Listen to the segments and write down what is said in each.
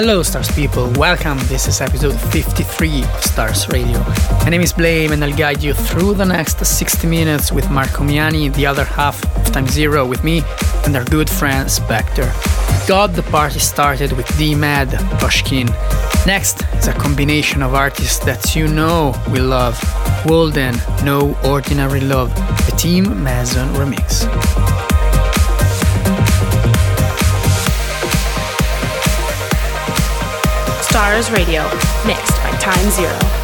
Hello, Stars people. Welcome. This is episode 53 of Stars Radio. My name is Blame, and I'll guide you through the next 60 minutes with Marco Miani, the other half of Time Zero with me, and our good friend Spectre. Got the party started with D Mad Pushkin. Next is a combination of artists that you know we love Walden, No Ordinary Love, the Tim Mason remix. Stars Radio, mixed by Time Zero.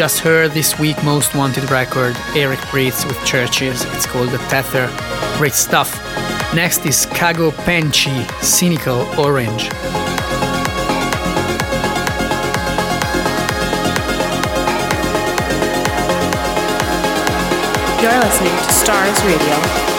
Just heard this week most wanted record, Eric Prydz with CHVRCHES. It's called The Tether. Great stuff. Next is Kago Pengchi, Cynical Orange. You're listening to Stars Radio.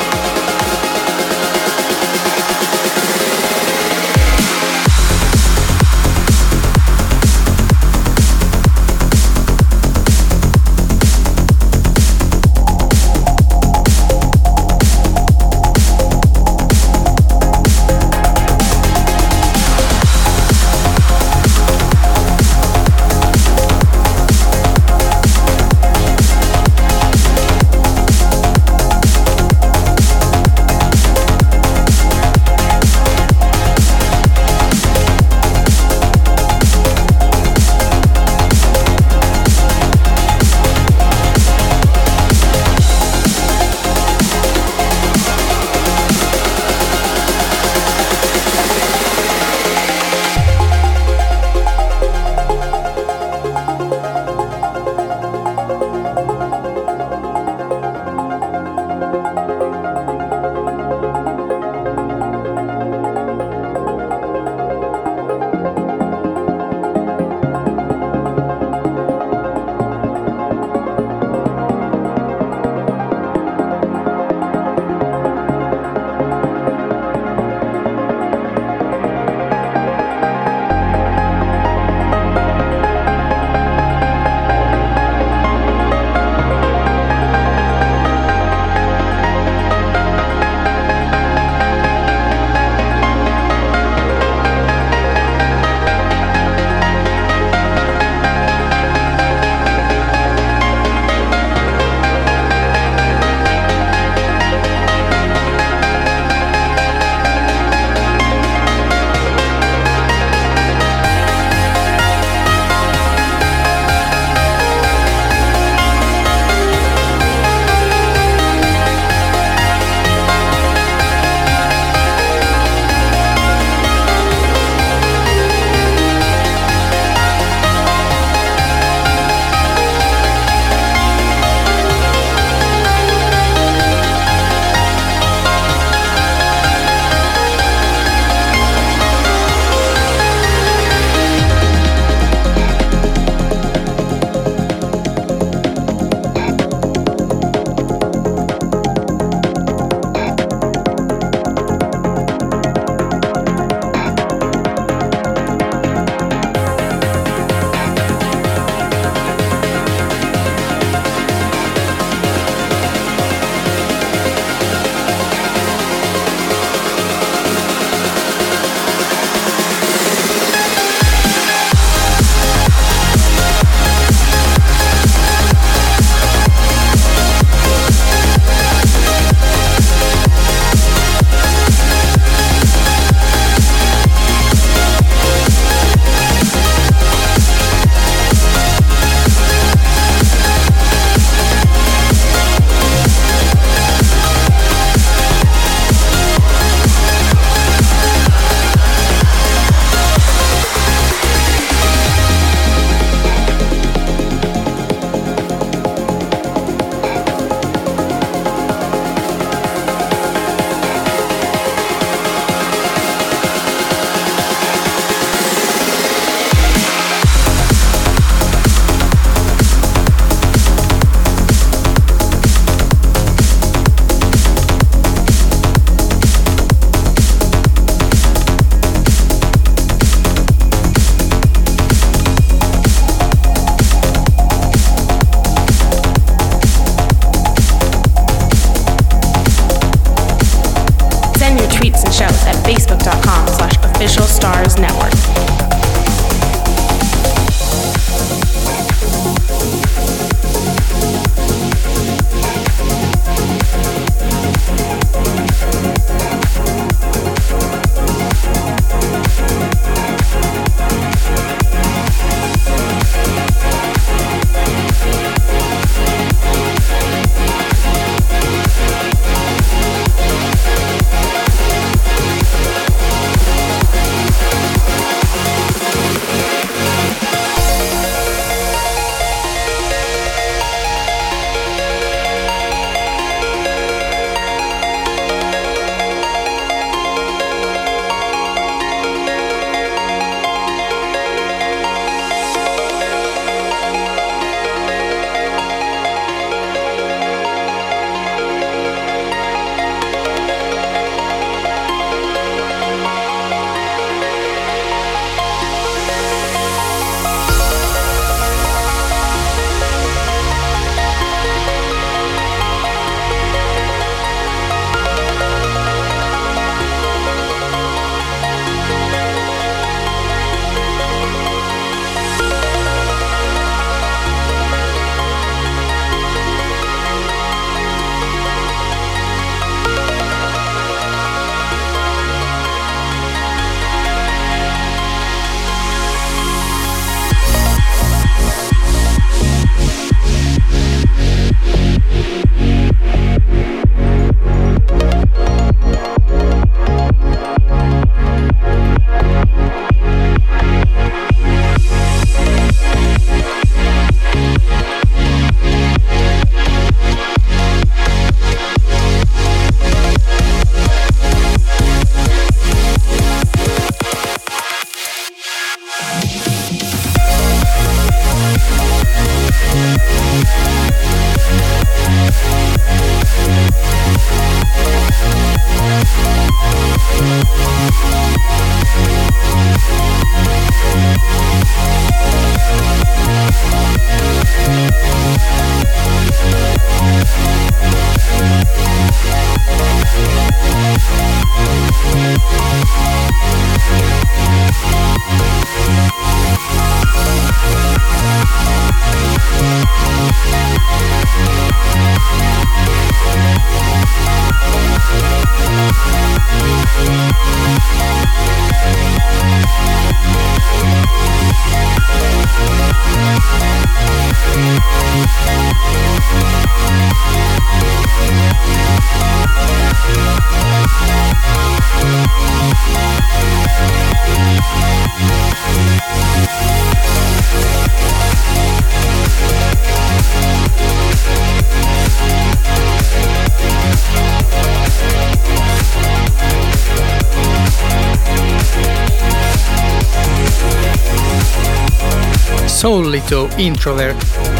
Solito Introvert.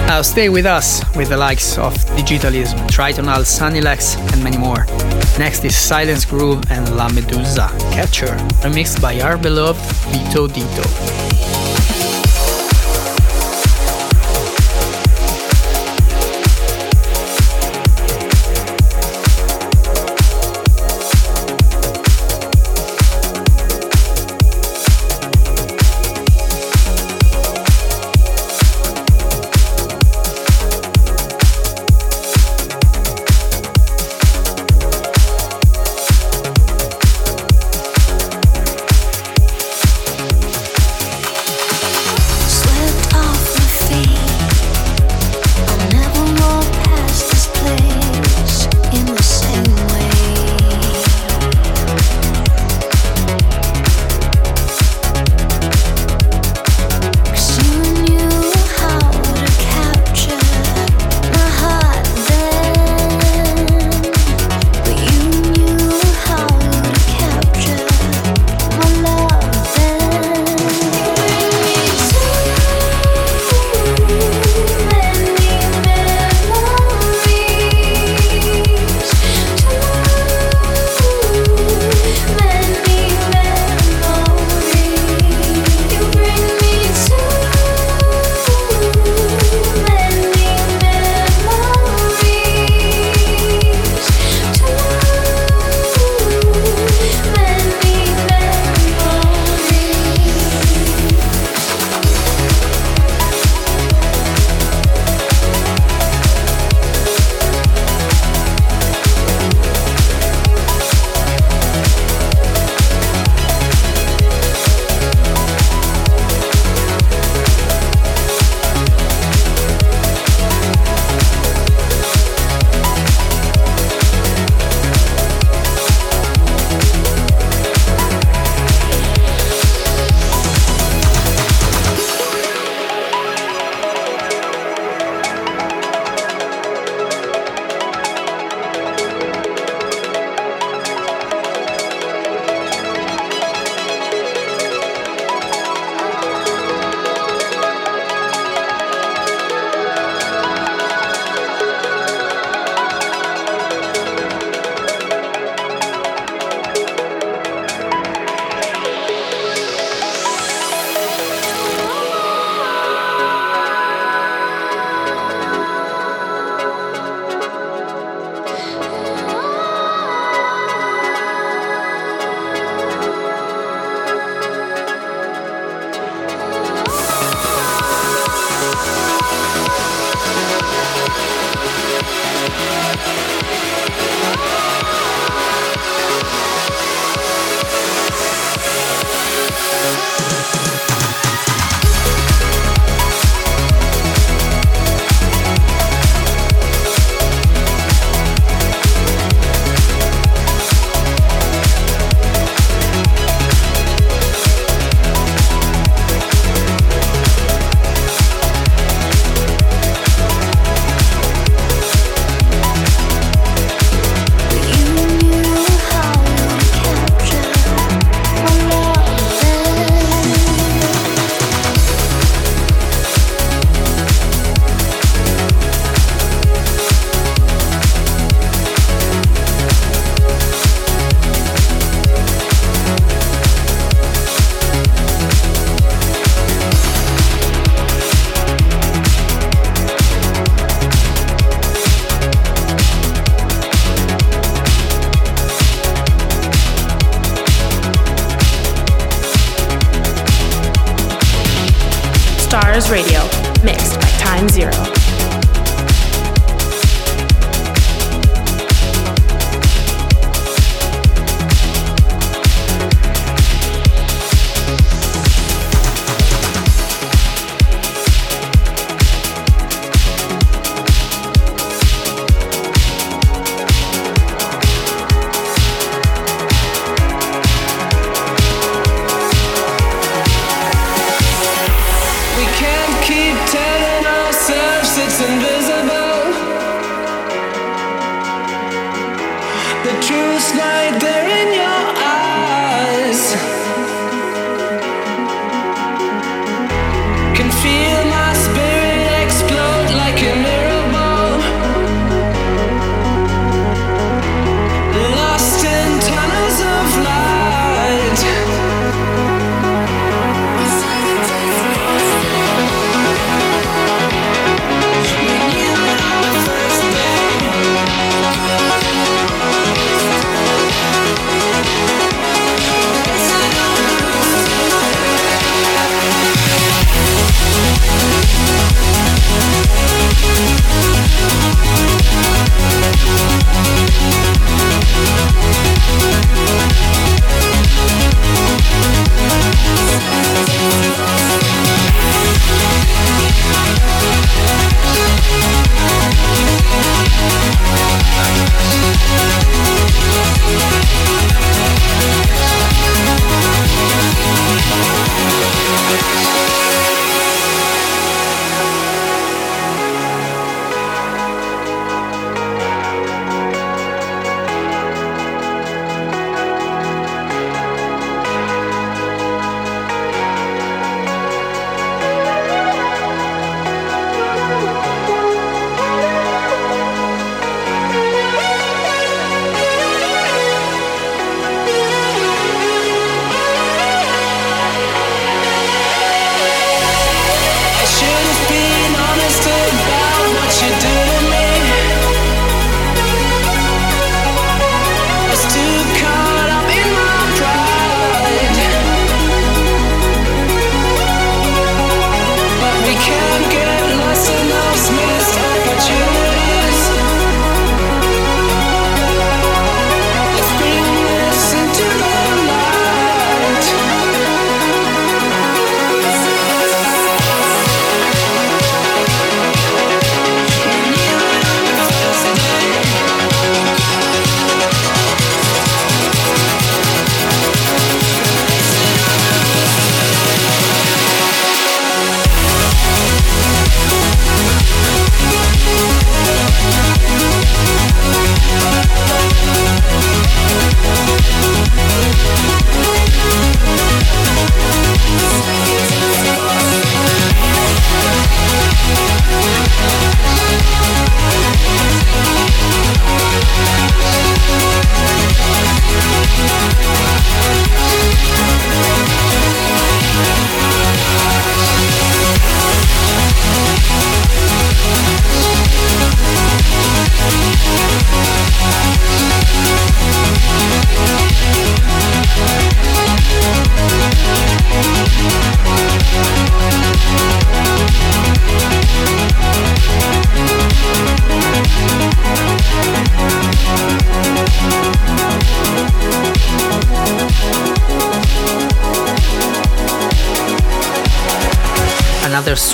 Now stay with us with the likes of Digitalism, Tritonal, Sunny Lax, and many more. Next is Silence Groove and La Medusa, Catcher, remixed by our beloved Vito Dito.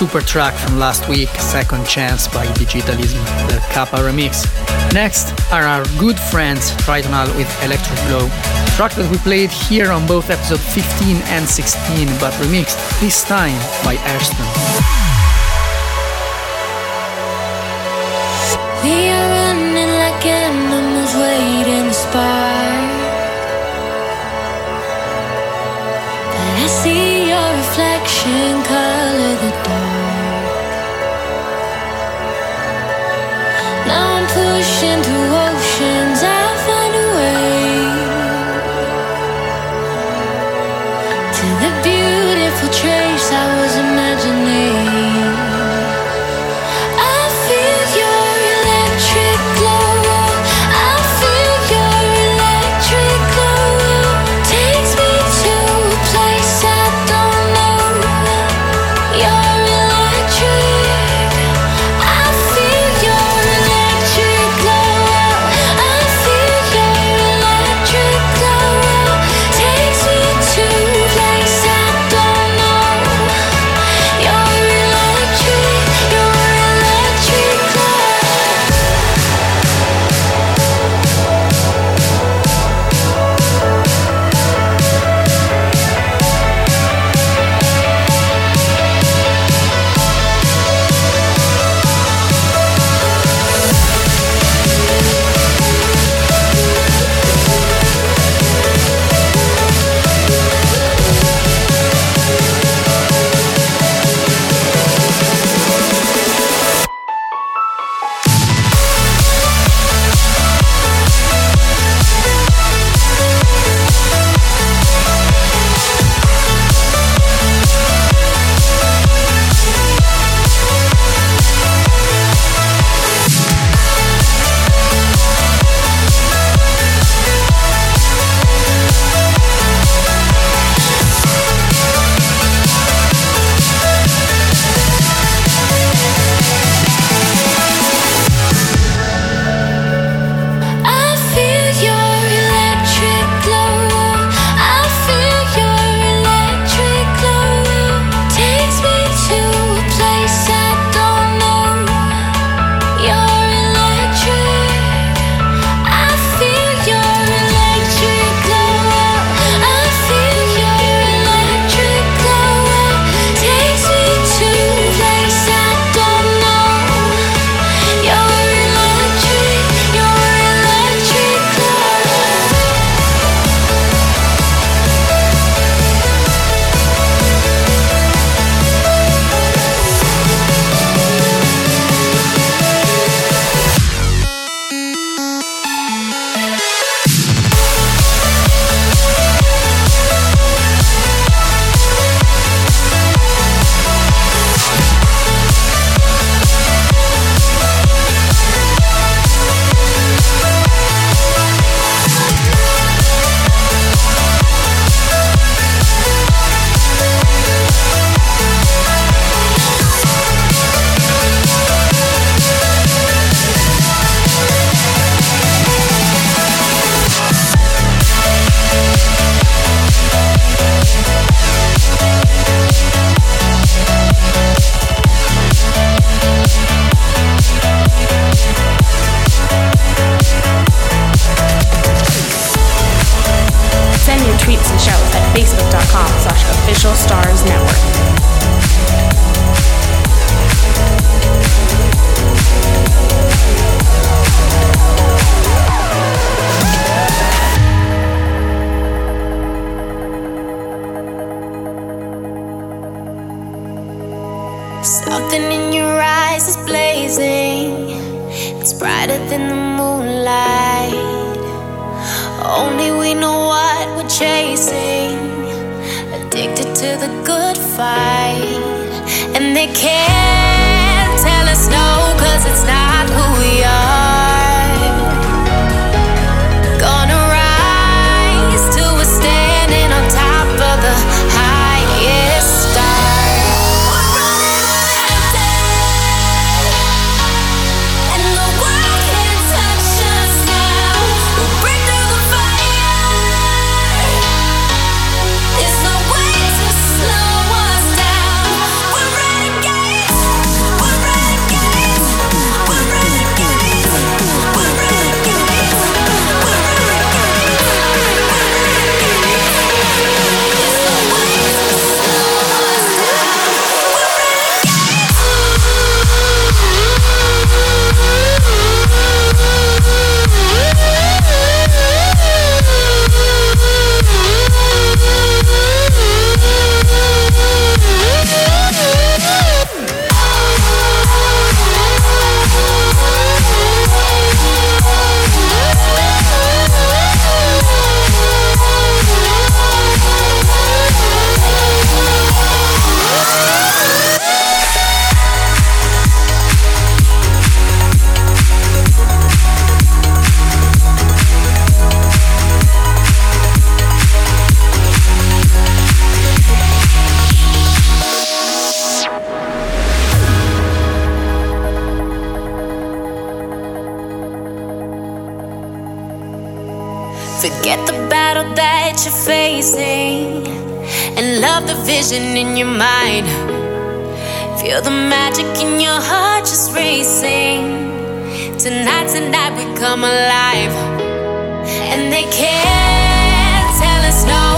Super track from last week, Second Chance by Digitalism, the Kappa remix. Next are our good friends Tritonal with Electric Glow, track that we played here on both episode 15 and 16, but remixed this time by Airston. Vision in your mind. Feel the magic in your heart just racing. Tonight, tonight we come alive. And they can't tell us no,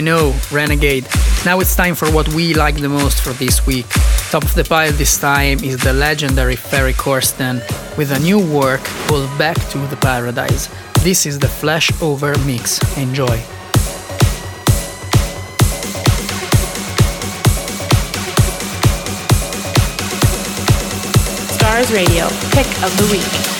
Geno, Renegade. Now it's time for what we like the most for this week. Top of the pile this time is the legendary Ferry Corsten with a new work called Back to the Paradise. This is the Flashover Mix. Enjoy. Stars Radio, pick of the week.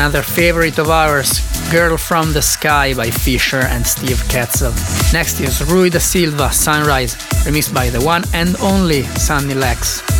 Another favorite of ours, Girl from the Sky by Fisher and Steve Ketzel. Next is Rui da Silva, Sunrise, remixed by the one and only Sunny Lax.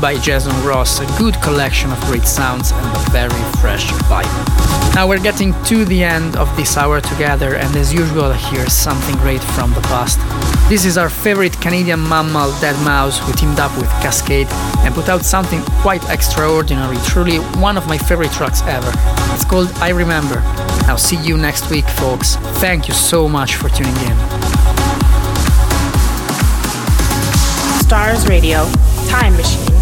By Jason Ross, a good collection of great sounds and a very fresh vibe. Now we're getting to the end of this hour together, and as usual, here's something great from the past. This is our favorite Canadian mammal, deadmau5, who teamed up with Kaskade and put out something quite extraordinary, truly one of my favorite tracks ever. It's called I Remember. I'll see you next week, folks. Thank you so much for tuning in. Stars Radio time machine.